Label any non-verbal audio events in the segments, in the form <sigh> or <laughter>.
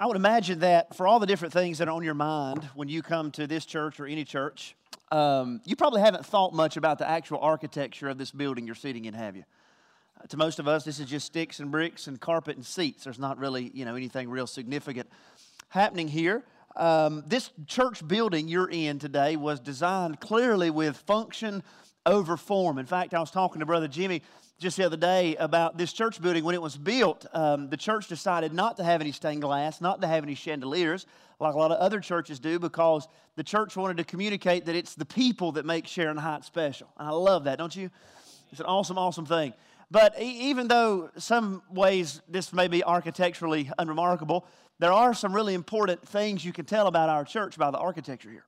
I would imagine that for all the different things that are on your mind when you come to this church or any church, um, you probably haven't thought much about the actual architecture of this building you're sitting in, have you? Uh, to most of us, this is just sticks and bricks and carpet and seats. There's not really, you know, anything real significant happening here. Um, this church building you're in today was designed clearly with function over form. In fact, I was talking to Brother Jimmy just the other day about this church building. When it was built, um, the church decided not to have any stained glass, not to have any chandeliers, like a lot of other churches do, because the church wanted to communicate that it's the people that make Sharon Heights special. And I love that, don't you? It's an awesome, awesome thing. But even though some ways this may be architecturally unremarkable, there are some really important things you can tell about our church by the architecture here.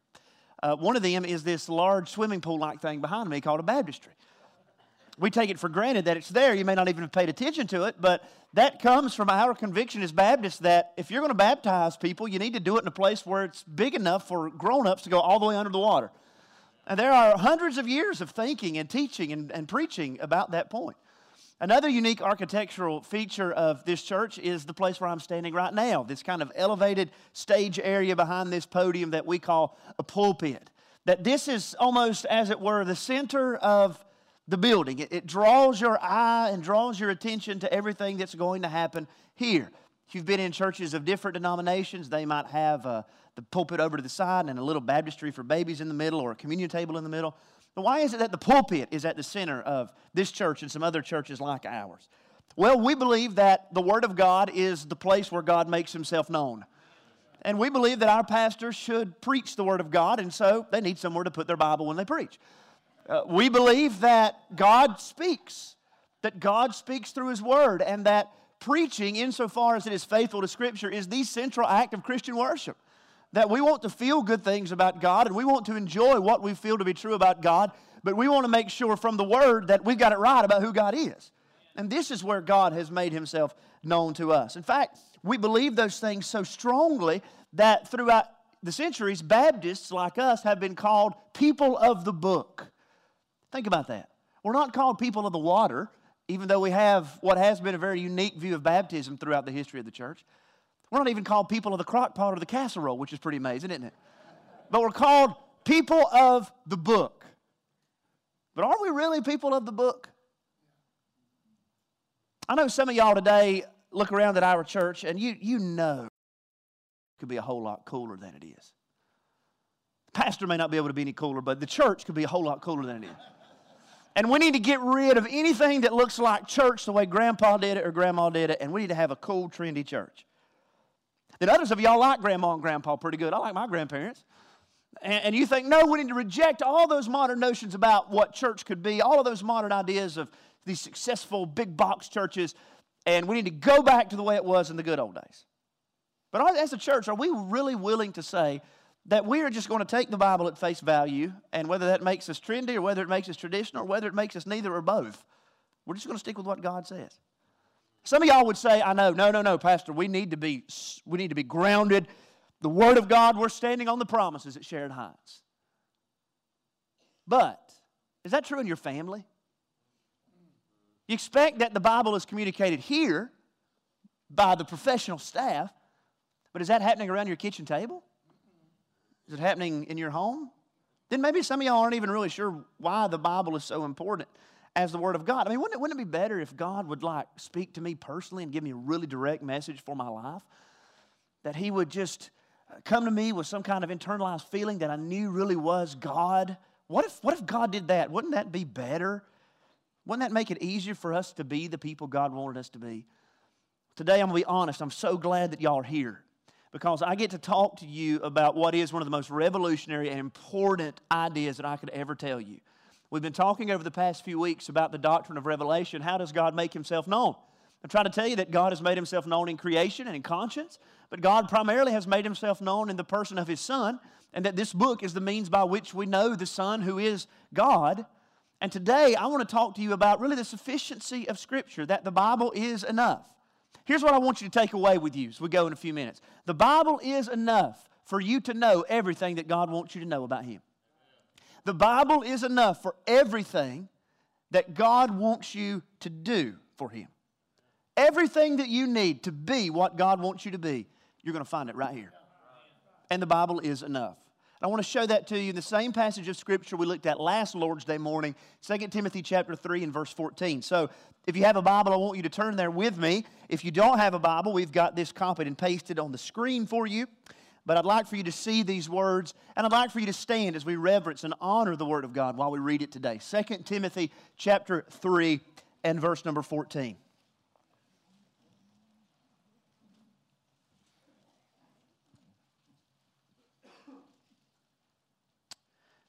Uh, one of them is this large swimming pool like thing behind me called a baptistry we take it for granted that it's there. You may not even have paid attention to it, but that comes from our conviction as Baptists that if you're going to baptize people, you need to do it in a place where it's big enough for grown ups to go all the way under the water. And there are hundreds of years of thinking and teaching and, and preaching about that point. Another unique architectural feature of this church is the place where I'm standing right now, this kind of elevated stage area behind this podium that we call a pulpit. That this is almost, as it were, the center of the building. It, it, draws your eye and draws your attention to everything that's going to happen here. If you've been in churches of different denominations, they might have uh, the pulpit over to the side and a little baptistry for babies in the middle or a communion table in the middle. But why is it that the pulpit is at the center of this church and some other churches like ours? Well, we believe that the Word of God is the place where God makes Himself known. And we believe that our pastors should preach the Word of God, and so they need somewhere to put their Bible when they preach. Uh, we believe that God speaks, that God speaks through His Word, and that preaching, insofar as it is faithful to Scripture, is the central act of Christian worship. That we want to feel good things about God and we want to enjoy what we feel to be true about God, but we want to make sure from the Word that we've got it right about who God is. And this is where God has made Himself known to us. In fact, we believe those things so strongly that throughout the centuries, Baptists like us have been called people of the book. Think about that. We're not called people of the water, even though we have what has been a very unique view of baptism throughout the history of the church. We're not even called people of the crock pot or the casserole, which is pretty amazing, isn't it? But we're called people of the book. But are we really people of the book? I know some of y'all today look around at our church and you, you know it could be a whole lot cooler than it is. The pastor may not be able to be any cooler, but the church could be a whole lot cooler than it is. And we need to get rid of anything that looks like church the way grandpa did it or grandma did it, and we need to have a cool, trendy church. Then others of y'all like grandma and grandpa pretty good. I like my grandparents. And, and, you think, no, we need to reject all those modern notions about what church could be, all of those modern ideas of these successful big box churches, and we need to go back to the way it was in the good old days. But as a church, are we really willing to say that we are just going to take the Bible at face value, and whether that makes us trendy or whether it makes us traditional or whether it makes us neither or both, we're just going to stick with what God says. Some of y'all would say, I know, no, no, no, Pastor, we need to be, we need to be grounded. The Word of God, we're standing on the promises at Sharon Heights. But, is that true in your family? You expect that the Bible is communicated here by the professional staff, but is that happening around your kitchen table? Is it happening in your home? Then maybe some of y'all aren't even really sure why the Bible is so important as the Word of God. I mean, wouldn't it, wouldn't it be better if God would like speak to me personally and give me a really direct message for my life? That He would just uh, come to me with some kind of internalized feeling that I knew really was God. What if, what if God did that? Wouldn't that be better? Wouldn't that make it easier for us to be the people God wanted us to be? Today, I'm going to be honest. I'm so glad that y'all are here because I get to talk to you about what is one of the most revolutionary and important ideas that I could ever tell you. We've been talking over the past few weeks about the doctrine of revelation. How does God make himself known? I'm trying to tell you that God has made himself known in creation and in conscience, but God primarily has made himself known in the person of his Son, and that this book is the means by which we know the Son who is God. And today I want to talk to you about really the sufficiency of Scripture, that the Bible is enough. Here's what I want you to take away with you as we go in a few minutes. The Bible is enough for you to know everything that God wants you to know about Him. The Bible is enough for everything that God wants you to do for Him. Everything that you need to be what God wants you to be, You're going to find it right here. And the Bible is enough. I want to show that to you in the same passage of Scripture we looked at last Lord's Day morning, 2 Timothy chapter 3 and verse 14. So if you have a Bible, I want you to turn there with me. If you don't have a Bible, we've got this copied and pasted on the screen for you. But I'd like for you to see these words, and I'd like for you to stand as we reverence and honor the Word of God while we read it today. 2 Timothy chapter 3 and verse number 14.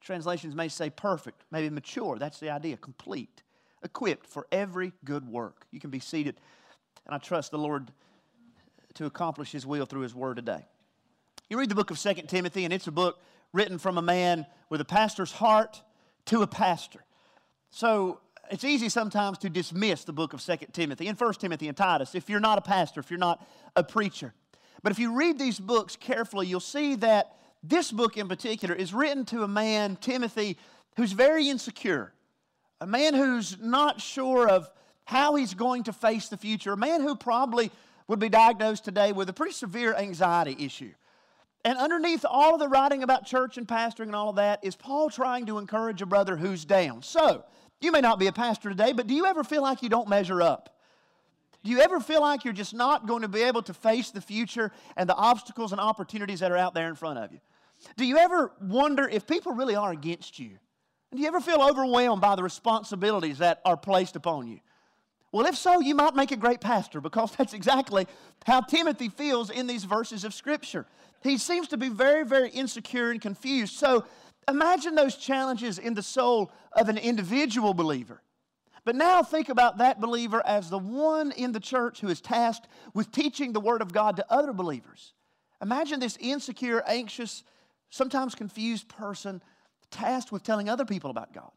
Translations may say perfect, maybe mature. That's the idea, complete, equipped for every good work. You can be seated, and I trust the Lord to accomplish His will through His Word today. You read the book of Second Timothy, and it's a book written from a man with a pastor's heart to a pastor. So it's easy sometimes to dismiss the book of Second Timothy and First Timothy and Titus if you're not a pastor, if you're not a preacher. But if you read these books carefully, you'll see that this book in particular is written to a man, Timothy, who's very insecure, a man who's not sure of how he's going to face the future, a man who probably would be diagnosed today with a pretty severe anxiety issue. And underneath all of the writing about church and pastoring and all of that is Paul trying to encourage a brother who's down. So, you may not be a pastor today, but do you ever feel like you don't measure up? Do you ever feel like you're just not going to be able to face the future and the obstacles and opportunities that are out there in front of you? Do you ever wonder if people really are against you? Do you ever feel overwhelmed by the responsibilities that are placed upon you? Well, if so, you might make a great pastor because <laughs> that's exactly how Timothy feels in these verses of Scripture. He seems to be very, very insecure and confused. So imagine those challenges in the soul of an individual believer. But now think about that believer as the one in the church who is tasked with teaching the Word of God to other believers. Imagine this insecure, anxious, sometimes confused person tasked with telling other people about God,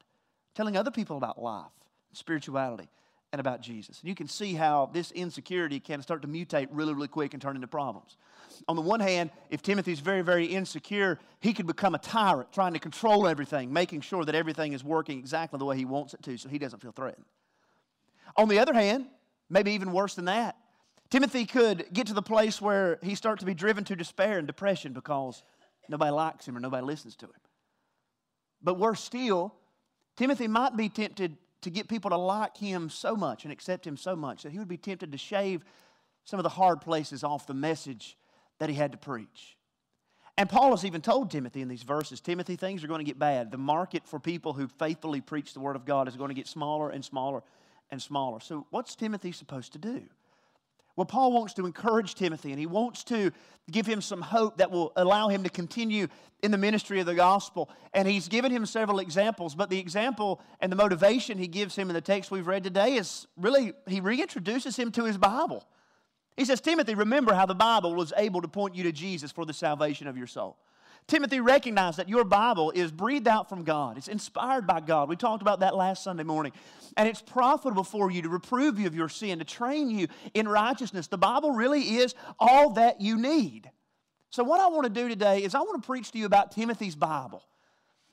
telling other people about life, spirituality, and about Jesus. And you can see how this insecurity can start to mutate really, really quick and turn into problems. On the one hand, if Timothy's very, very insecure, he could become a tyrant, trying to control everything, making sure that everything is working exactly the way he wants it to so he doesn't feel threatened. On the other hand, maybe even worse than that, Timothy could get to the place where he starts to be driven to despair and depression because nobody likes him or nobody listens to him. But worse still, Timothy might be tempted to get people to like him so much and accept him so much that he would be tempted to shave some of the hard places off the message that he had to preach. And Paul has even told Timothy in these verses Timothy, things are going to get bad. The market for people who faithfully preach the Word of God is going to get smaller and smaller and smaller. So, what's Timothy supposed to do? Well, Paul wants to encourage Timothy and he wants to give him some hope that will allow him to continue in the ministry of the gospel. And he's given him several examples, but the example and the motivation he gives him in the text we've read today is really, he reintroduces him to his Bible. He says, Timothy, remember how the Bible was able to point you to Jesus for the salvation of your soul. Timothy, recognized that your Bible is breathed out from God. It's inspired by God. We talked about that last Sunday morning. And it's profitable for you to reprove you of your sin, to train you in righteousness. The Bible really is all that you need. So, what I want to do today is I want to preach to you about Timothy's Bible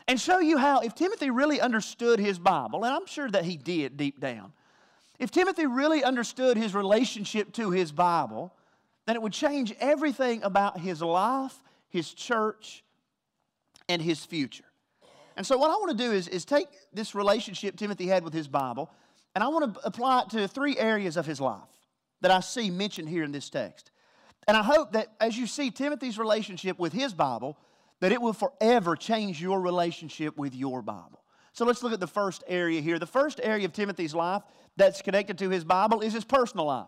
and show you how, if Timothy really understood his Bible, and I'm sure that he did deep down, if Timothy really understood his relationship to his Bible, then it would change everything about his life his church, and his future. And so, what I want to do is, is take this relationship Timothy had with his Bible, and I want to apply it to three areas of his life that I see mentioned here in this text. And I hope that as you see Timothy's relationship with his Bible, that it will forever change your relationship with your Bible. So let's look at the first area here. The first area of Timothy's life that's connected to his Bible is his personal life.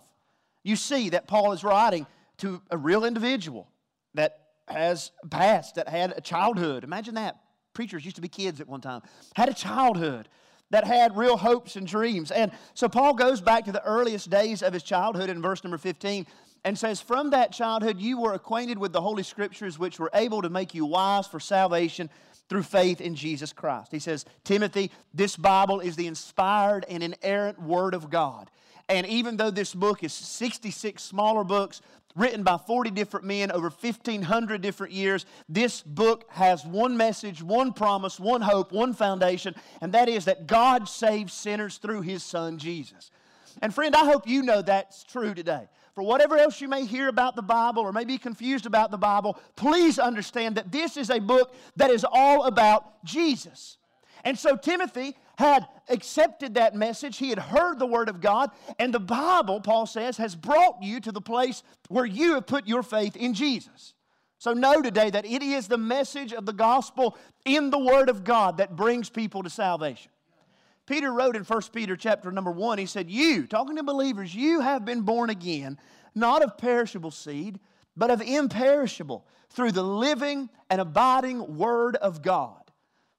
You see that Paul is writing to a real individual that has past, that had a childhood. Imagine that. Preachers used to be kids at one time, had a childhood that had real hopes and dreams. And so Paul goes back to the earliest days of his childhood in verse number 15, and says, From that childhood you were acquainted with the Holy Scriptures, which were able to make you wise for salvation through faith in Jesus Christ. He says, Timothy, this Bible is the inspired and inerrant Word of God. And even though this book is 66 smaller books written by 40 different men over 1,500 different years, this book has one message, one promise, one hope, one foundation, and that is that God saves sinners through His Son, Jesus. And friend, I hope you know that's true today. For whatever else you may hear about the Bible or may be confused about the Bible, please understand that this is a book that is all about Jesus. And so Timothy had accepted that message. He had heard the Word of God. And the Bible, Paul says, has brought you to the place where you have put your faith in Jesus. So know today that it is the message of the gospel in the Word of God that brings people to salvation. Peter wrote in 1 Peter chapter number 1, he said, You, talking to believers, you have been born again, not of perishable seed, but of imperishable, through the living and abiding Word of God.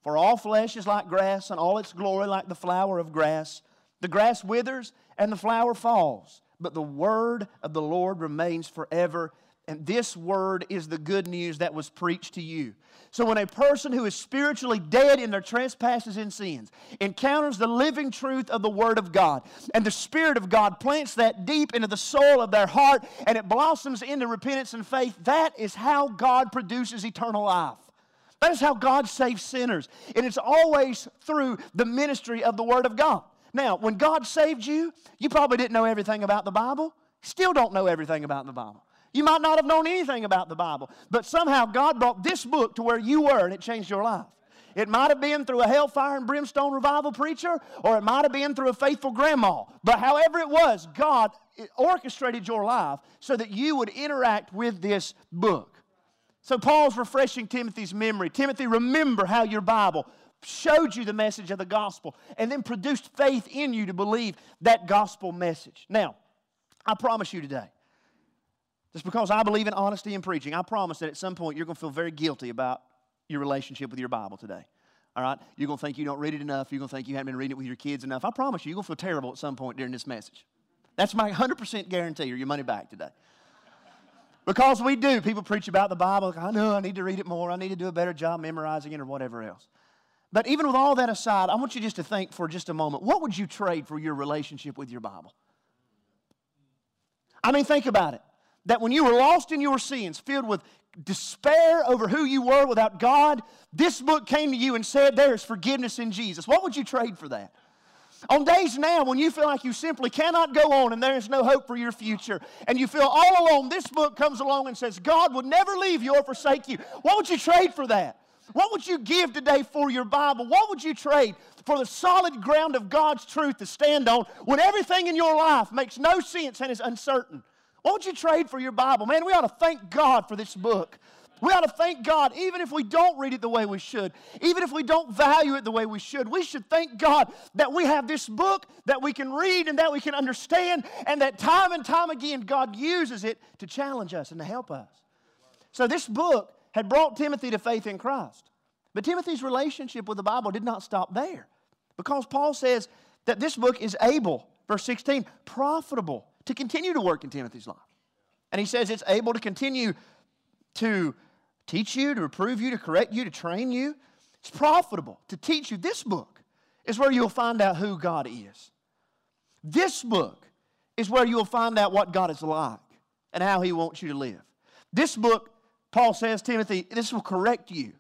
For all flesh is like grass, and all its glory like the flower of grass. The grass withers, and the flower falls, but the Word of the Lord remains forever. And this word is the good news that was preached to you. So, when a person who is spiritually dead in their trespasses and sins encounters the living truth of the Word of God, and the Spirit of God plants that deep into the soul of their heart, and it blossoms into repentance and faith, that is how God produces eternal life. That is how God saves sinners. And it's always through the ministry of the Word of God. Now, when God saved you, you probably didn't know everything about the Bible. Still don't know everything about the Bible. You might not have known anything about the Bible, but somehow God brought this book to where you were and it changed your life. It might have been through a hellfire and brimstone revival preacher, or it might have been through a faithful grandma. But however it was, God orchestrated your life so that you would interact with this book. So Paul's refreshing Timothy's memory. Timothy, remember how your Bible showed you the message of the gospel and then produced faith in you to believe that gospel message. Now, I promise you today, just because I believe in honesty in preaching, I promise that at some point you're going to feel very guilty about your relationship with your Bible today. All right? You're going to think you don't read it enough. You're going to think you haven't been reading it with your kids enough. I promise you, you're going to feel terrible at some point during this message. That's my 100% guarantee or your money back today. Because we do. People preach about the Bible. I know I need to read it more. I need to do a better job memorizing it or whatever else. But even with all that aside, I want you just to think for just a moment what would you trade for your relationship with your Bible? I mean, think about it that when you were lost in your sins, filled with despair over who you were without God, this book came to you and said, There is forgiveness in Jesus. What would you trade for that? On days now when you feel like you simply cannot go on and there is no hope for your future, and you feel all alone, this book comes along and says, God would never leave you or forsake you. What would you trade for that? What would you give today for your Bible? What would you trade for the solid ground of God's truth to stand on when everything in your life makes no sense and is uncertain? What would you trade for your Bible? Man, we ought to thank God for this book. We ought to thank God, even if we don't read it the way we should, even if we don't value it the way we should. We should thank God that we have this book that we can read and that we can understand, and that time and time again, God uses it to challenge us and to help us. So, this book had brought Timothy to faith in Christ. But Timothy's relationship with the Bible did not stop there because Paul says that this book is able, verse 16, profitable to continue to work in Timothy's life. And he says it's able to continue to teach you, to reprove you, to correct you, to train you. It's profitable to teach you. This book is where you'll find out who God is. This book is where you'll find out what God is like and how He wants you to live. This book, Paul says, Timothy, this will correct you.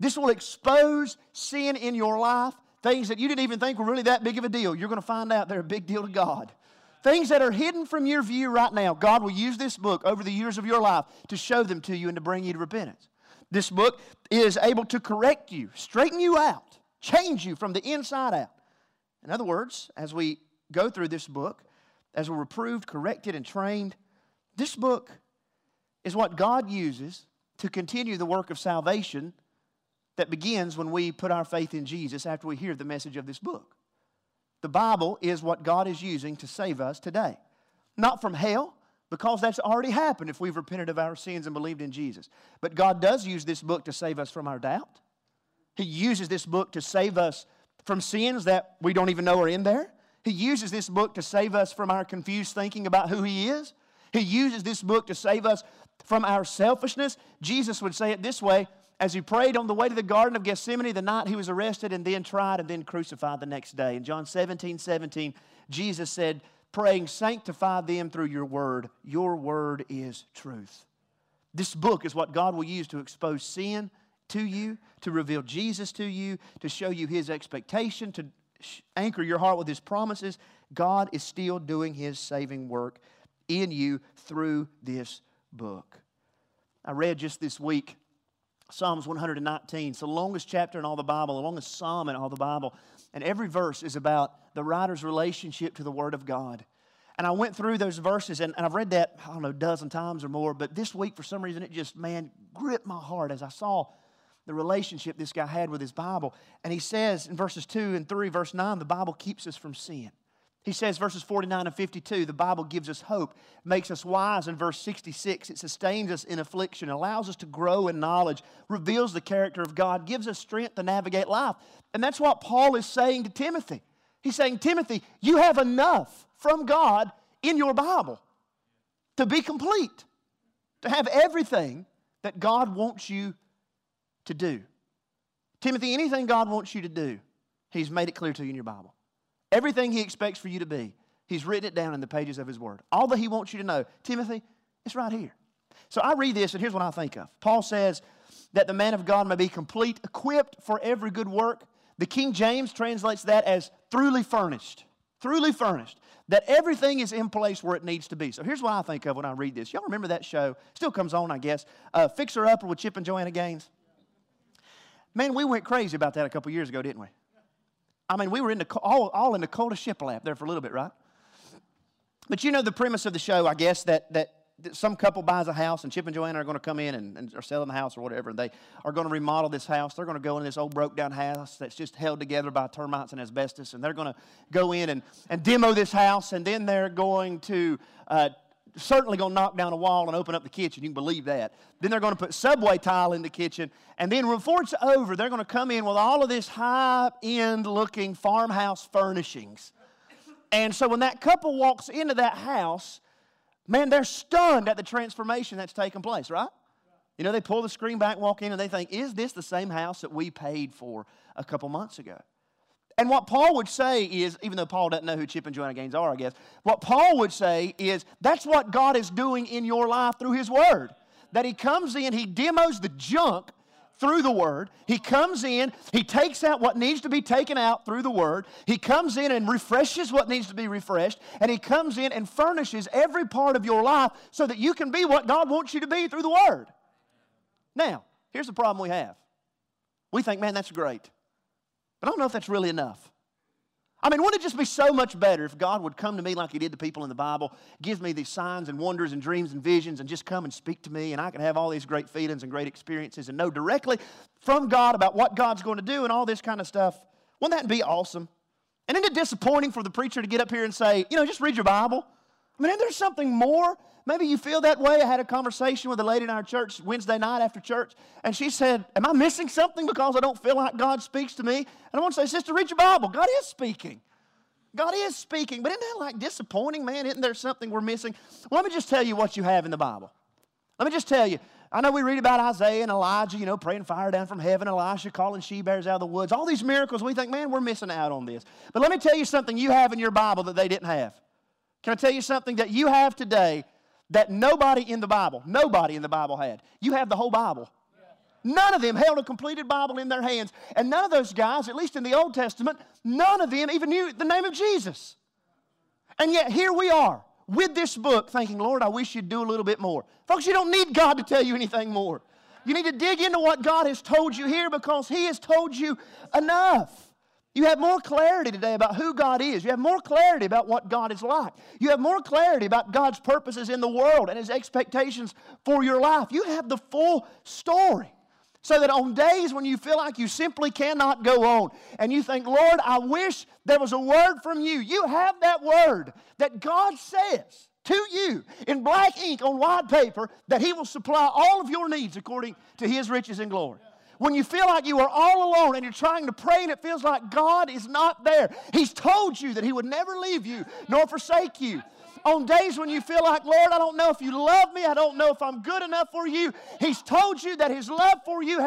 This will expose sin in your life, things that you didn't even think were really that big of a deal. You're going to find out they're a big deal to God. Things that are hidden from your view right now, God will use this book over the years of your life to show them to you and to bring you to repentance. This book is able to correct you, straighten you out, change you from the inside out. In other words, as we go through this book, as we're reproved, corrected, and trained, this book is what God uses to continue the work of salvation that begins when we put our faith in Jesus after we hear the message of this book. The Bible is what God is using to save us today. Not from hell, because that's already happened if we've repented of our sins and believed in Jesus. But God does use this book to save us from our doubt. He uses this book to save us from sins that we don't even know are in there. He uses this book to save us from our confused thinking about who He is. He uses this book to save us from our selfishness. Jesus would say it this way as he prayed on the way to the Garden of Gethsemane the night he was arrested and then tried and then crucified the next day. In John 17 17, Jesus said, praying, Sanctify them through your word. Your word is truth. This book is what God will use to expose sin to you, to reveal Jesus to you, to show you his expectation, to anchor your heart with his promises. God is still doing his saving work in you through this book. I read just this week Psalms 119. It's the longest chapter in all the Bible, the longest psalm in all the Bible. And every verse is about the writer's relationship to the Word of God. And I went through those verses, and, and I've read that, I don't know, a dozen times or more. But this week, for some reason, it just, man, gripped my heart as I saw the relationship this guy had with his Bible. And he says in verses 2 and 3, verse 9, the Bible keeps us from sin. He says, verses 49 and 52, the Bible gives us hope, makes us wise. In verse 66, it sustains us in affliction, allows us to grow in knowledge, reveals the character of God, gives us strength to navigate life. And that's what Paul is saying to Timothy. He's saying, Timothy, you have enough from God in your Bible to be complete, to have everything that God wants you to do. Timothy, anything God wants you to do, He's made it clear to you in your Bible. Everything He expects for you to be, He's written it down in the pages of His Word. All that He wants you to know, Timothy, it's right here. So I read this, and here's what I think of. Paul says that the man of God may be complete, equipped for every good work. The King James translates that as truly furnished. Truly furnished. That everything is in place where it needs to be. So here's what I think of when I read this. Y'all remember that show? Still comes on, I guess. Uh, Fixer Upper with Chip and Joanna Gaines. Man, we went crazy about that a couple years ago, didn't we? I mean, we were in the, all, all in the cold of shiplap there for a little bit, right? But you know the premise of the show, I guess, that, that, that some couple buys a house and Chip and Joanna are going to come in and, and are selling the house or whatever. And they are going to remodel this house. They're going to go in this old broke down house that's just held together by termites and asbestos. And they're going to go in and, and demo this house. And then they're going to uh, certainly going to knock down a wall and open up the kitchen. You can believe that. Then they're going to put subway tile in the kitchen. And then before it's over, they're going to come in with all of this high end looking farmhouse furnishings. And so when that couple walks into that house, man, they're stunned at the transformation that's taken place, right? You know, they pull the screen back, walk in, and they think, is this the same house that we paid for a couple months ago? And what Paul would say is, even though Paul doesn't know who Chip and Joanna Gaines are, I guess, what Paul would say is that's what God is doing in your life through His Word. That He comes in, He demos the junk through the Word. He comes in, He takes out what needs to be taken out through the Word. He comes in and refreshes what needs to be refreshed. And He comes in and furnishes every part of your life so that you can be what God wants you to be through the Word. Now, here's the problem we have we think, man, that's great. But I don't know if that's really enough. I mean, wouldn't it just be so much better if God would come to me like He did to people in the Bible, give me these signs and wonders and dreams and visions, and just come and speak to me, and I can have all these great feelings and great experiences and know directly from God about what God's going to do and all this kind of stuff? Wouldn't that be awesome? And isn't it disappointing for the preacher to get up here and say, you know, just read your Bible? I mean, there's something more Maybe you feel that way. I had a conversation with a lady in our church Wednesday night after church, and she said, Am I missing something because I don't feel like God speaks to me? And I want to say, Sister, read your Bible. God is speaking. God is speaking. But isn't that like disappointing, man? Isn't there something we're missing? Well, let me just tell you what you have in the Bible. Let me just tell you. I know we read about Isaiah and Elijah, you know, praying fire down from heaven, Elisha calling she bears out of the woods. All these miracles, we think, man, we're missing out on this. But let me tell you something you have in your Bible that they didn't have. Can I tell you something that you have today that nobody in the Bible, nobody in the Bible had. You have the whole Bible. None of them held a completed Bible in their hands. And none of those guys, at least in the Old Testament, none of them even knew the name of Jesus. And yet here we are with this book thinking, Lord, I wish you'd do a little bit more. Folks, you don't need God to tell you anything more. You need to dig into what God has told you here because He has told you enough. You have more clarity today about who God is. You have more clarity about what God is like. You have more clarity about God's purposes in the world and His expectations for your life. You have the full story. So that on days when you feel like you simply cannot go on and you think, Lord, I wish there was a word from you, you have that word that God says to you in black ink on white paper that He will supply all of your needs according to His riches and glory when you feel like you are all alone and you're trying to pray and it feels like God is not there. He's told you that He would never leave you nor forsake you. On days when you feel like, Lord, I don't know if you love me, I don't know if I'm good enough for you, He's told you that His love for you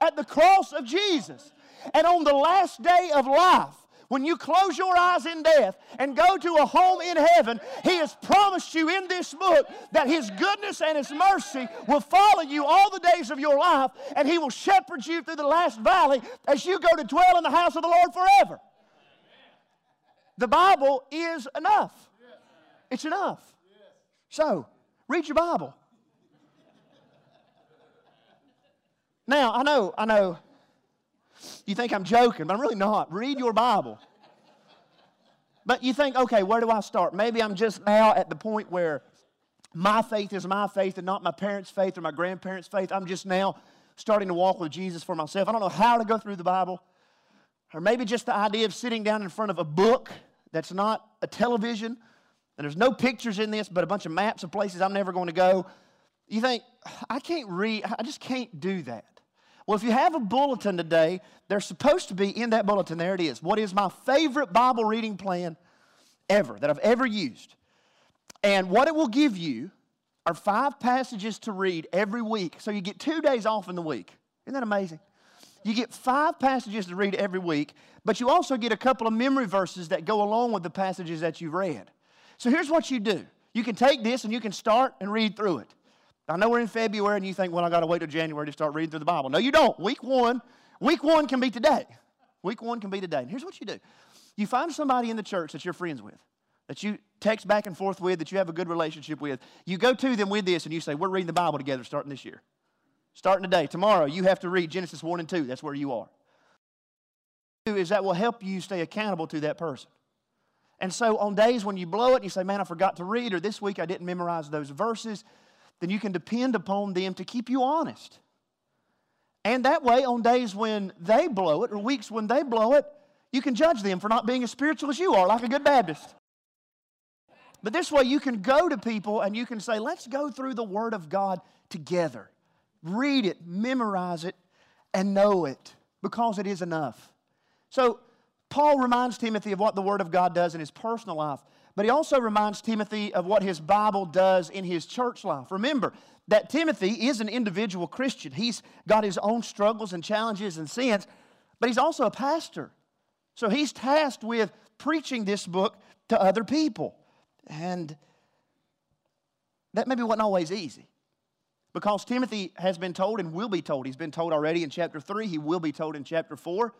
at the cross of Jesus. And on the last day of life, when you close your eyes in death and go to a home in heaven, He has promised you in this book that His goodness and His mercy will follow you all the days of your life, and He will shepherd you through the last valley as you go to dwell in the house of the Lord forever. The Bible is enough. It's enough. So, read your Bible. Now, I know, I know you think I'm joking, but I'm really not. Read your Bible. But you think, okay, where do I start? Maybe I'm just now at the point where my faith is my faith and not my parents' faith or my grandparents' faith. I'm just now starting to walk with Jesus for myself. I don't know how to go through the Bible. Or maybe just the idea of sitting down in front of a book that's not a television, and there's no pictures in this, but a bunch of maps of places I'm never going to go. You think, I can't read, I just can't do that. Well, if you have a bulletin today, there's supposed to be in that bulletin, there it is. What is my favorite Bible reading plan ever that I've ever used? And what it will give you are five passages to read every week. So you get two days off in the week. Isn't that amazing? You get five passages to read every week, but you also get a couple of memory verses that go along with the passages that you've read. So here's what you do you can take this and you can start and read through it. I know we're in February and you think, well, I got to wait till January to start reading through the Bible. No, you don't. Week one, week one can be today. Week one can be today. And here's what you do you find somebody in the church that you're friends with, that you text back and forth with, that you have a good relationship with. You go to them with this and you say, we're reading the Bible together starting this year. Starting today. Tomorrow, you have to read Genesis 1 and 2. That's where you are. Is that will help you stay accountable to that person. And so on days when you blow it and you say, man, I forgot to read, or this week I didn't memorize those verses, then you can depend upon them to keep you honest. And that way, on days when they blow it, or weeks when they blow it, you can judge them for not being as spiritual as you are, like a good Baptist. But this way, you can go to people and you can say, let's go through the Word of God together. Read it, memorize it, and know it because it is enough. So, Paul reminds Timothy of what the Word of God does in his personal life. But he also reminds Timothy of what his Bible does in his church life. Remember that Timothy is an individual Christian. He's got his own struggles and challenges and sins, but he's also a pastor. So he's tasked with preaching this book to other people. And that maybe wasn't always easy. Because Timothy has been told and will be told, he's been told already in chapter 3, he will be told in chapter 4,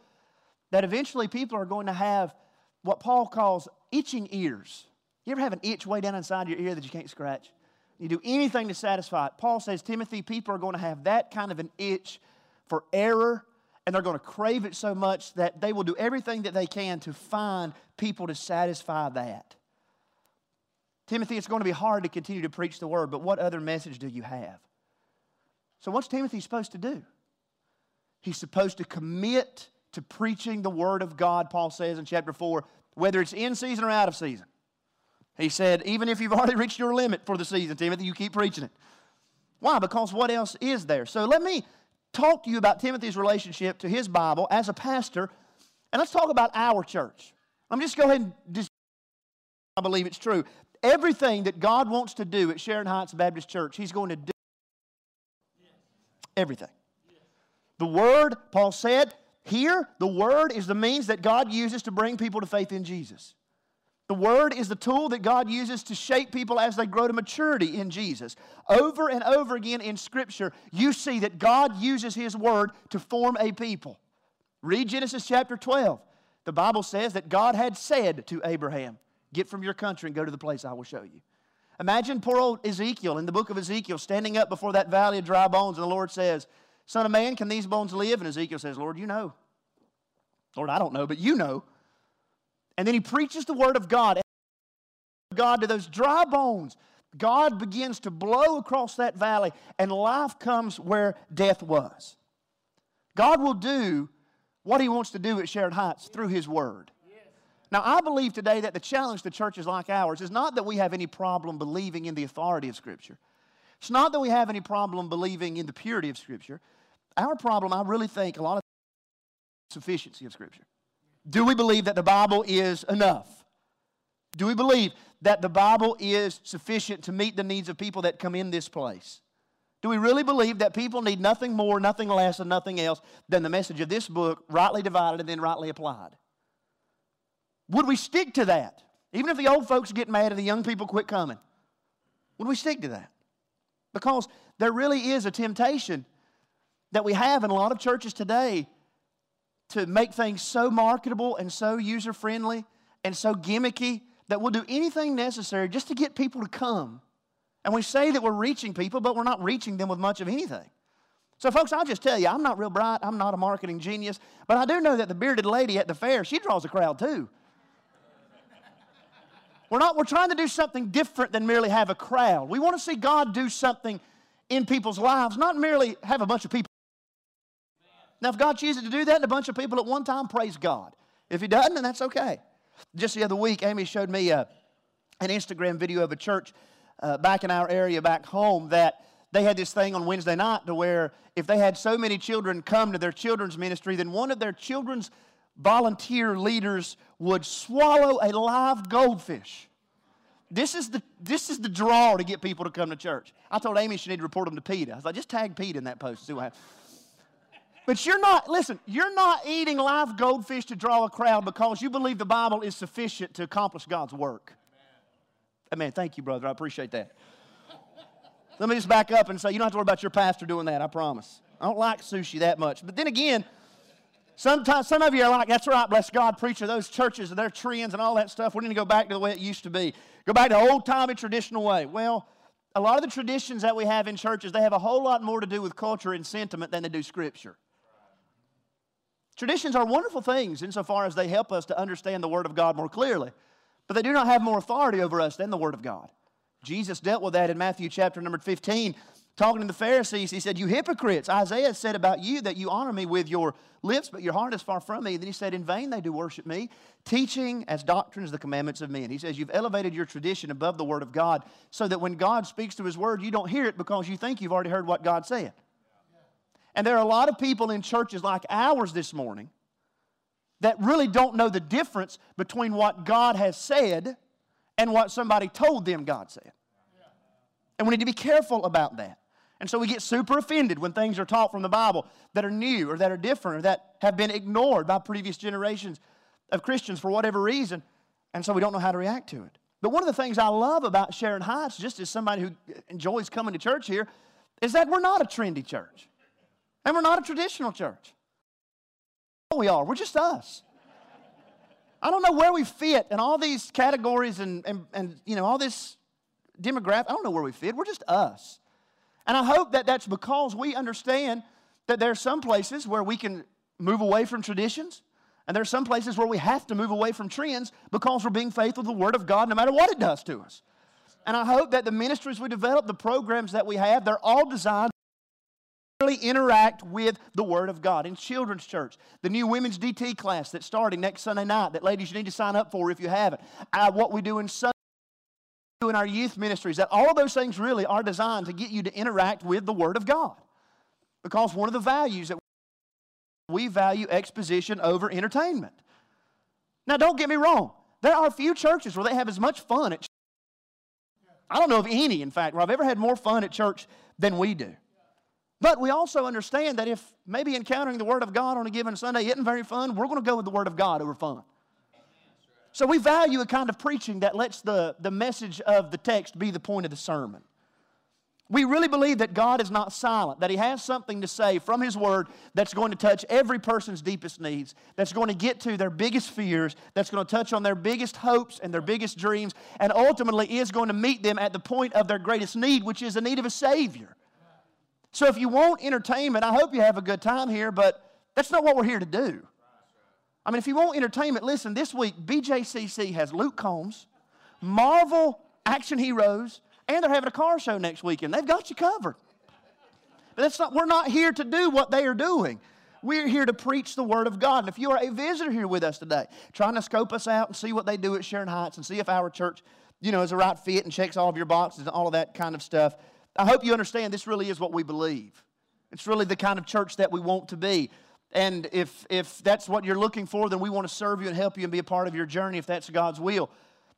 that eventually people are going to have what Paul calls itching ears. You ever have an itch way down inside your ear that you can't scratch? You do anything to satisfy it. Paul says, Timothy, people are going to have that kind of an itch for error, and they're going to crave it so much that they will do everything that they can to find people to satisfy that. Timothy, it's going to be hard to continue to preach the word, but what other message do you have? So, what's Timothy supposed to do? He's supposed to commit to preaching the word of God, Paul says in chapter 4, whether it's in season or out of season. He said, even if you've already <laughs> reached your limit for the season, Timothy, you keep preaching it. Why? Because what else is there? So let me talk to you about Timothy's relationship to his Bible as a pastor, and let's talk about our church. I'm just go ahead and just I believe it's true. Everything that God wants to do at Sharon Heights Baptist Church, He's going to do everything. The Word, Paul said, here, the Word is the means that God uses to bring people to faith in Jesus. The Word is the tool that God uses to shape people as they grow to maturity in Jesus. Over and over again in Scripture, you see that God uses His Word to form a people. Read Genesis chapter 12. The Bible says that God had said to Abraham, Get from your country and go to the place I will show you. Imagine poor old Ezekiel in the book of Ezekiel standing up before that valley of dry bones, and the Lord says, Son of man, can these bones live? And Ezekiel says, Lord, you know. Lord, I don't know, but you know. And then he preaches the word of God. God to those dry bones. God begins to blow across that valley, and life comes where death was. God will do what he wants to do at Sharon Heights through his word. Now, I believe today that the challenge to churches like ours is not that we have any problem believing in the authority of Scripture. It's not that we have any problem believing in the purity of Scripture. Our problem, I really think, a lot of sufficiency of Scripture. Do we believe that the Bible is enough? Do we believe that the Bible is sufficient to meet the needs of people that come in this place? Do we really believe that people need nothing more, nothing less, and nothing else than the message of this book, rightly divided and then rightly applied? Would we stick to that? Even if the old folks get mad and the young people quit coming, would we stick to that? Because there really is a temptation that we have in a lot of churches today to make things so marketable and so user friendly and so gimmicky that we'll do anything necessary just to get people to come. And we say that we're reaching people, but we're not reaching them with much of anything. So, folks, I'll just tell you, I'm not real bright. I'm not a marketing genius. But I do know that the bearded lady at the fair, she draws a crowd too. We're, not, we're trying to do something different than merely have a crowd. We want to see God do something in people's lives, not merely have a bunch of people. Now, if God chooses to do that in a bunch of people at one time, praise God. If He doesn't, then that's okay. Just the other week, Amy showed me a, uh, an Instagram video of a church uh, back in our area back home that they had this thing on Wednesday night to where if they had so many children come to their children's ministry, then one of their children's volunteer leaders would swallow a live goldfish. This is the, this is the draw to get people to come to church. I told Amy she needed to report them to PETA. I was like, just tag PETA in that post. See what happens. But you're not, listen, you're not eating live goldfish to draw a crowd because you believe the Bible is sufficient to accomplish God's work. Amen. Thank you, brother. I appreciate that. Let me just back up and say, you don't have to worry about your pastor doing that, I promise. I don't like sushi that much. But then again, Sometimes some of you are like, that's right, bless God, preacher, those churches and their trends and all that stuff. We need to go back to the way it used to be. Go back to the old timey traditional way. Well, a lot of the traditions that we have in churches, they have a whole lot more to do with culture and sentiment than they do scripture. Traditions are wonderful things insofar as they help us to understand the Word of God more clearly, but they do not have more authority over us than the Word of God. Jesus dealt with that in Matthew chapter number 15 talking to the Pharisees, he said, You hypocrites, Isaiah said about you that you honor me with your lips, but your heart is far from me. And then he said, In vain they do worship me, teaching as doctrines the commandments of men. He says, You've elevated your tradition above the word of God, so that when God speaks to his word, you don't hear it because you think you've already heard what God said. And there are a lot of people in churches like ours this morning that really don't know the difference between what God has said and what somebody told them God said. And we need to be careful about that. And so we get super offended when things are taught from the Bible that are new or that are different or that have been ignored by previous generations of Christians for whatever reason. And so we don't know how to react to it. But one of the things I love about Sharon Heights, just as somebody who enjoys coming to church here, is that we're not a trendy church. And we're not a traditional church. Oh, we are. We're just us. I don't know where we fit in all these categories and, and, and you know, all this demographic. I don't know where we fit. We're just us. And I hope that that's because we understand that there are some places where we can move away from traditions, and there are some places where we have to move away from trends because we're being faithful to the Word of God no matter what it does to us. And I hope that the ministries we develop, the programs that we have, they're all designed interact with the Word of God. In children's church, the new women's DT class that's starting next Sunday night that ladies you need to sign up for if you haven't. What we do in Sunday in our youth ministries, that all of those things really are designed to get you to interact with the Word of God. Because one of the values that we value exposition over entertainment. Now, don't get me wrong. There are a few churches where they have as much fun at church. I don't know of any, in fact, where I've ever had more fun at church than we do. But we also understand that if maybe encountering the Word of God on a given Sunday isn't very fun, we're going to go with the Word of God over fun. So we value a kind of preaching that lets the, the message of the text be the point of the sermon. We really believe that God is not silent, that He has something to say from His Word that's going to touch every person's deepest needs, that's going to get to their biggest fears, that's going to touch on their biggest hopes and their biggest dreams, and ultimately is going to meet them at the point of their greatest need, which is the need of a Savior. So if you want entertainment, I hope you have a good time here, but that's not what we're here to do. I mean, if you want entertainment, listen, this week BJCC has Luke Combs, Marvel action heroes, and they're having a car show next weekend. They've got you covered. But that's not, we're not here to do what they are doing. We're here to preach the Word of God. And if you are a visitor here with us today, trying to scope us out and see what they do at Sharon Heights and see if our church, you know, is a right fit and checks all of your boxes and all of that kind of stuff, I hope you understand this really is what we believe. It's really the kind of church that we want to be. And if, if that's what you're looking for, then we want to serve you and help you and be a part of your journey if that's God's will.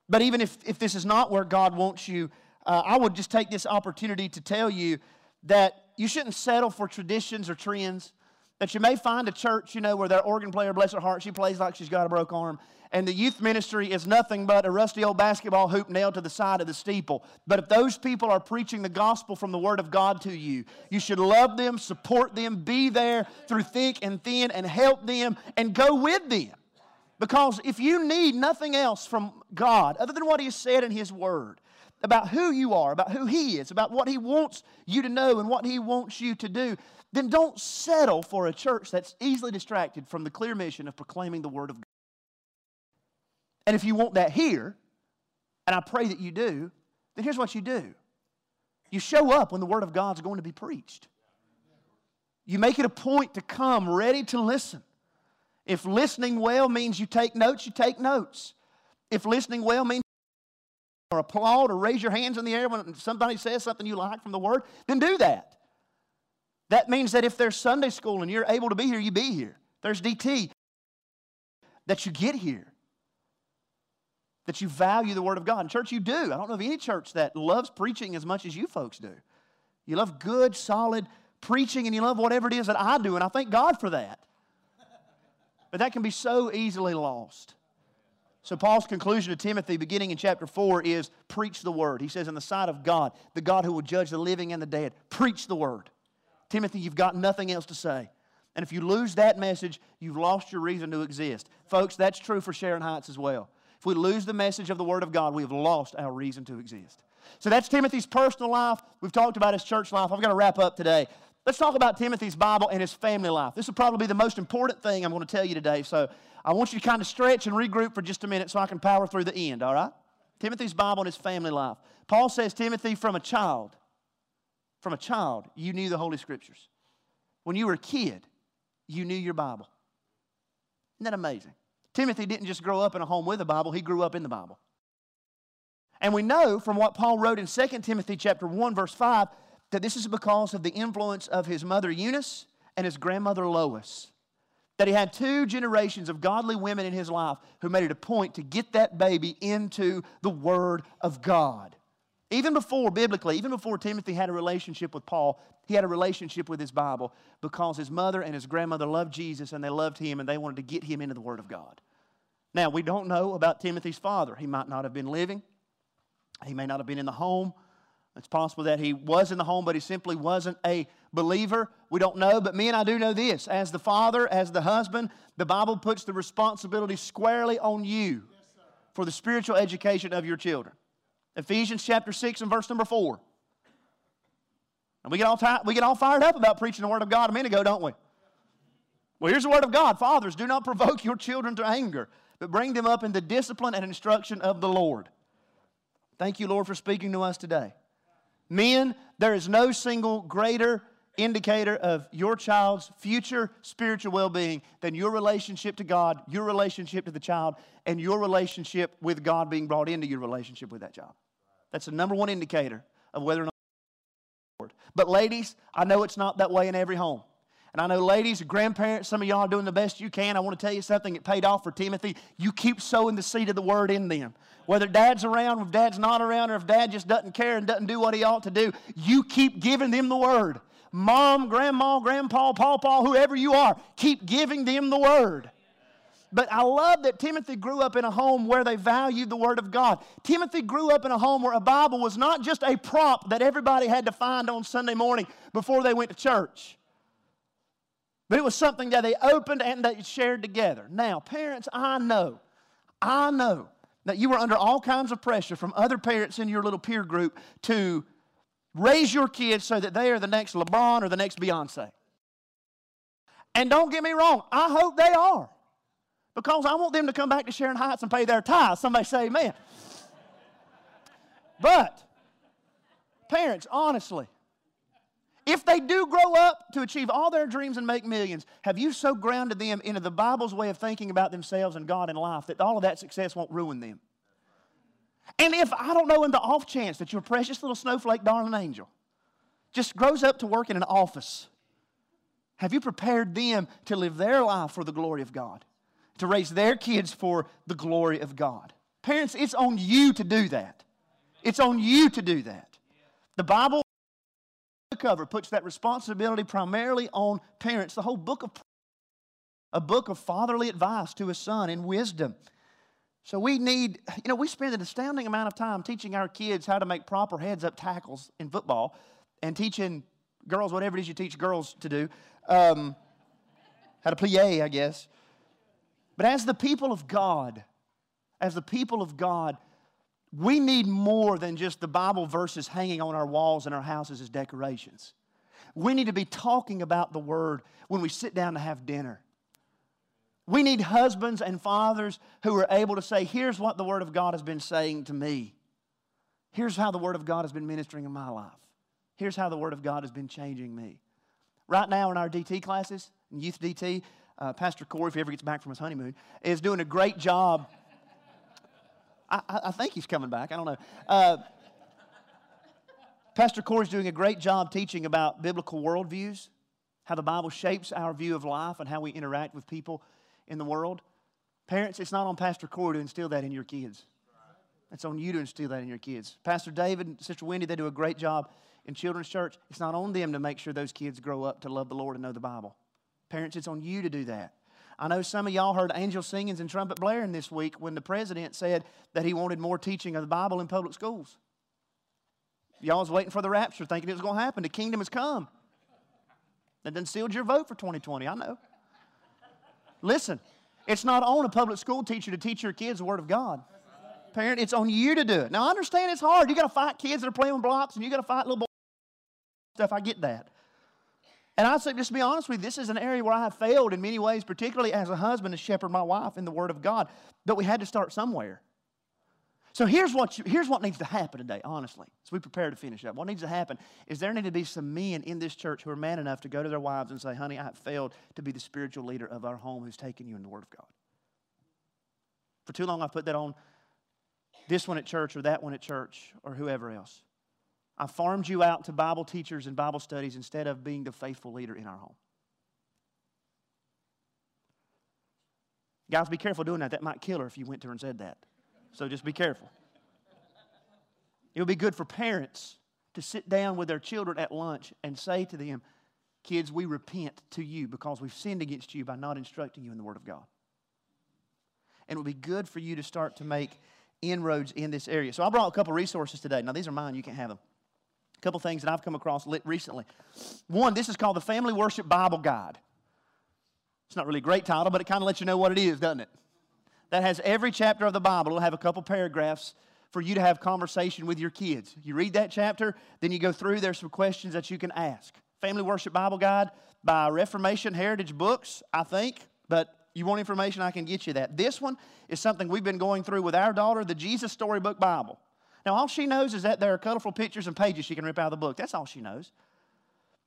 But even if, if this is not where God wants you, uh, I would just take this opportunity to tell you that you shouldn't settle for traditions or trends. That you may find a church, you know, where their organ player, bless her heart, she plays like she's got a broke arm. And the youth ministry is nothing but a rusty old basketball hoop nailed to the side of the steeple. But if those people are preaching the gospel from the Word of God to you, you should love them, support them, be there through thick and thin, and help them and go with them. Because if you need nothing else from God other than what He said in His Word about who you are, about who He is, about what He wants you to know and what He wants you to do, then don't settle for a church that's easily distracted from the clear mission of proclaiming the Word of God. And if you want that here, and I pray that you do, then here's what you do you show up when the Word of God's going to be preached. You make it a point to come ready to listen. If listening well means you take notes, you take notes. If listening well means or applaud or raise your hands in the air when somebody says something you like from the Word, then do that. That means that if there's Sunday school and you're able to be here, you be here. There's DT, that you get here. That you value the Word of God. In church, you do. I don't know of any church that loves preaching as much as you folks do. You love good, solid preaching, and you love whatever it is that I do, and I thank God for that. But that can be so easily lost. So, Paul's conclusion to Timothy, beginning in chapter 4, is preach the word. He says, In the sight of God, the God who will judge the living and the dead, preach the word. Timothy, you've got nothing else to say. And if you lose that message, you've lost your reason to exist. Folks, that's true for Sharon Heights as well. If we lose the message of the Word of God, we have lost our reason to exist. So that's Timothy's personal life. We've talked about his church life. I've got to wrap up today. Let's talk about Timothy's Bible and his family life. This will probably be the most important thing I'm going to tell you today. So I want you to kind of stretch and regroup for just a minute so I can power through the end, all right? Timothy's Bible and his family life. Paul says, Timothy, from a child, from a child, you knew the Holy Scriptures. When you were a kid, you knew your Bible. Isn't that amazing? Timothy didn't just grow up in a home with a Bible, he grew up in the Bible. And we know from what Paul wrote in 2 Timothy chapter 1 verse 5 that this is because of the influence of his mother Eunice and his grandmother Lois. That he had two generations of godly women in his life who made it a point to get that baby into the Word of God. Even before, biblically, even before Timothy had a relationship with Paul, he had a relationship with his Bible because his mother and his grandmother loved Jesus and they loved him and they wanted to get him into the Word of God. Now, we don't know about Timothy's father. He might not have been living, he may not have been in the home. It's possible that he was in the home, but he simply wasn't a believer. We don't know, but me and I do know this. As the father, as the husband, the Bible puts the responsibility squarely on you for the spiritual education of your children. Ephesians chapter 6 and verse number 4. And we get all, tired, we get all fired up about preaching the Word of God a minute ago, don't we? Well, here's the Word of God Fathers, do not provoke your children to anger, but bring them up in the discipline and instruction of the Lord. Thank you, Lord, for speaking to us today. Men, there is no single greater indicator of your child's future spiritual well being than your relationship to God, your relationship to the child, and your relationship with God being brought into your relationship with that child. That's the number one indicator of whether or not. But, ladies, I know it's not that way in every home. And I know, ladies, grandparents, some of y'all are doing the best you can. I want to tell you something. It paid off for Timothy. You keep sowing the seed of the word in them. Whether dad's around, if dad's not around, or if dad just doesn't care and doesn't do what he ought to do, you keep giving them the word. Mom, grandma, grandpa, pawpaw, whoever you are, keep giving them the word. But I love that Timothy grew up in a home where they valued the Word of God. Timothy grew up in a home where a Bible was not just a prop that everybody had to find on Sunday morning before they went to church. But it was something that they opened and they shared together. Now, parents, I know, I know that you were under all kinds of pressure from other parents in your little peer group to raise your kids so that they are the next LeBron or the next Beyonce. And don't get me wrong, I hope they are. Because I want them to come back to Sharon Heights and pay their tithes. Somebody say amen. but, parents, honestly, if they do grow up to achieve all their dreams and make millions, have you so grounded them into the Bible's way of thinking about themselves and God and life that all of that success won't ruin them? And if, I don't know, in the off chance that your precious little snowflake darling angel just grows up to work in an office, have you prepared them to live their life for the glory of God? To raise their kids for the glory of God? Parents, it's on you to do that. It's on you to do that. The Bible cover puts that responsibility primarily on parents. The whole book of a book of fatherly advice to a son in wisdom. So we need, you know, we spend an astounding amount of time teaching our kids how to make proper heads up tackles in football and teaching girls whatever it is you teach girls to do, um, how to plie, I guess. But as the people of God, as the people of God, we need more than just the Bible verses hanging on our walls in our houses as decorations. We need to be talking about the Word when we sit down to have dinner. We need husbands and fathers who are able to say, Here's what the Word of God has been saying to me. Here's how the Word of God has been ministering in my life. Here's how the Word of God has been changing me. Right now in our DT classes, in youth DT, uh, Pastor Corey, if he ever gets back from his honeymoon, is doing a great job I, I think he's coming back. I don't know. Uh, Pastor Corey's doing a great job teaching about biblical worldviews, how the Bible shapes our view of life and how we interact with people in the world. Parents, it's not on Pastor Corey to instill that in your kids. It's on you to instill that in your kids. Pastor David and Sister Wendy, they do a great job in children's church. It's not on them to make sure those kids grow up to love the Lord and know the Bible. Parents, it's on you to do that. I know some of y'all heard angel singings and trumpet blaring this week when the president said that he wanted more teaching of the Bible in public schools. Y'all was waiting for the rapture, thinking it was going to happen. The kingdom has come. That done sealed your vote for 2020, I know. Listen, it's not on a public school teacher to teach your kids the Word of God. Parent, it's on you to do it. Now, I understand it's hard. You got to fight kids that are playing with blocks, and you got to fight little boys stuff. I get that. And I say, just to be honest with you, this is an area where I have failed in many ways, particularly as a husband to shepherd my wife in the Word of God. But we had to start somewhere. So here's what, you, here's what needs to happen today, honestly, as we prepare to finish up. What needs to happen is there need to be some men in this church who are man enough to go to their wives and say, honey, I have failed to be the spiritual leader of our home who's taken you in the Word of God. For too long, I've put that on this one at church or that one at church or whoever else. I farmed you out to Bible teachers and Bible studies instead of being the faithful leader in our home. Guys, be careful doing that. That might kill her if you went to her and said that. So just be careful. It would be good for parents to sit down with their children at lunch and say to them, Kids, we repent to you because we've sinned against you by not instructing you in the Word of God. And it would be good for you to start to make inroads in this area. So I brought a couple resources today. Now, these are mine, you can't have them. A couple things that I've come across recently. One, this is called the Family Worship Bible Guide. It's not really a great title, but it kind of lets you know what it is, doesn't it? That has every chapter of the Bible. It'll have a couple paragraphs for you to have conversation with your kids. You read that chapter, then you go through, there's some questions that you can ask. Family Worship Bible Guide by Reformation Heritage Books, I think, but you want information, I can get you that. This one is something we've been going through with our daughter, the Jesus Storybook Bible. Now, all she knows is that there are colorful pictures and pages she can rip out of the book. That's all she knows.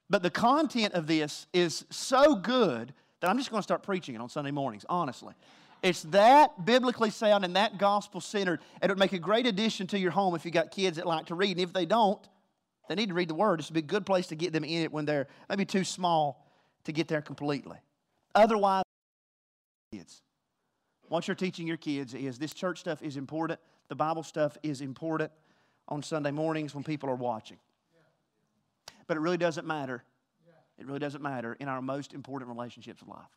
But the content of this is so good that I'm just going to start preaching it on Sunday mornings, honestly. It's that biblically sound and that gospel centered, and it would make a great addition to your home if you got kids that like to read. And if they don't, they need to read the Word. It's a good place to get them in it when they're maybe too small to get there completely. Otherwise. What you're teaching your kids is this church stuff is important. The Bible stuff is important on Sunday mornings when people are watching. But it really doesn't matter. It really doesn't matter in our most important relationships of life.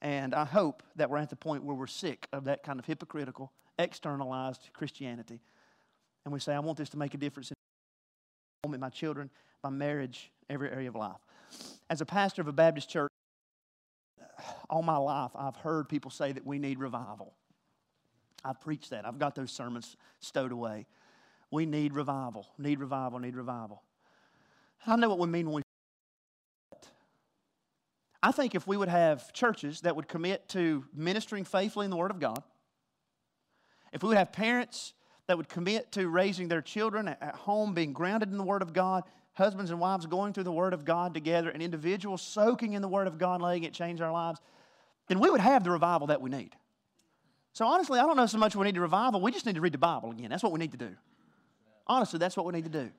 And I hope that we're at the point where we're sick of that kind of hypocritical, externalized Christianity. And we say, I want this to make a difference in my children, my marriage, every area of life. As a pastor of a Baptist church, all my life I've heard people say that we need revival. I've preached that. I've got those sermons stowed away. We need revival, need revival, need revival. I know what we mean when we. I think if we would have churches that would commit to ministering faithfully in the Word of God, if we would have parents that would commit to raising their children at home, being grounded in the Word of God, husbands and wives going through the Word of God together, and individuals soaking in the Word of God, letting it change our lives, then we would have the revival that we need. So honestly, I don't know so much we need to revival. We just need to read the Bible again. That's what we need to do. Honestly, that's what we need to do.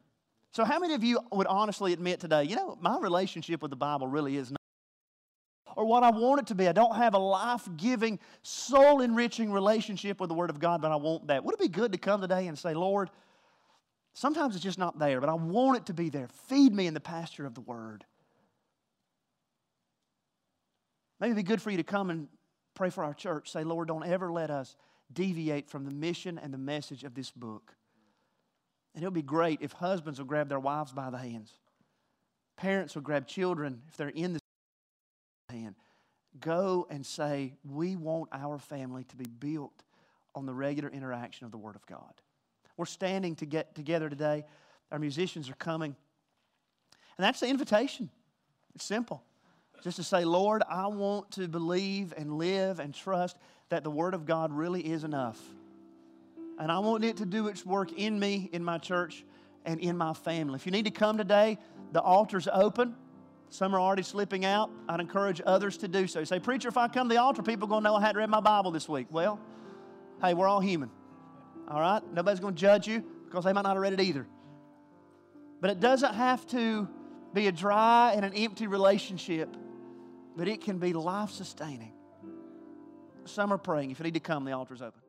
So how many of you would honestly admit today, you know, my relationship with the Bible really is not or what I want it to be. I don't have a life giving, soul enriching relationship with the Word of God, but I want that. Would it be good to come today and say, Lord, sometimes it's just not there, but I want it to be there. Feed me in the pasture of the Word. Maybe it'd be good for you to come and pray for our church. Say, Lord, don't ever let us deviate from the mission and the message of this book. And it'll be great if husbands will grab their wives by the hands. Parents will grab children if they're in the hand. Go and say, We want our family to be built on the regular interaction of the Word of God. We're standing to get together today. Our musicians are coming. And that's the invitation. It's simple. Just to say, Lord, I want to believe and live and trust that the Word of God really is enough. And I want it to do its work in me, in my church, and in my family. If you need to come today, the altar's open. Some are already slipping out. I'd encourage others to do so. You say, Preacher, if I come to the altar, people are going to know I hadn't read my Bible this week. Well, hey, we're all human. All right? Nobody's going to judge you because they might not have read it either. But it doesn't have to be a dry and an empty relationship, but it can be life sustaining. Some are praying. If you need to come, the altar's open.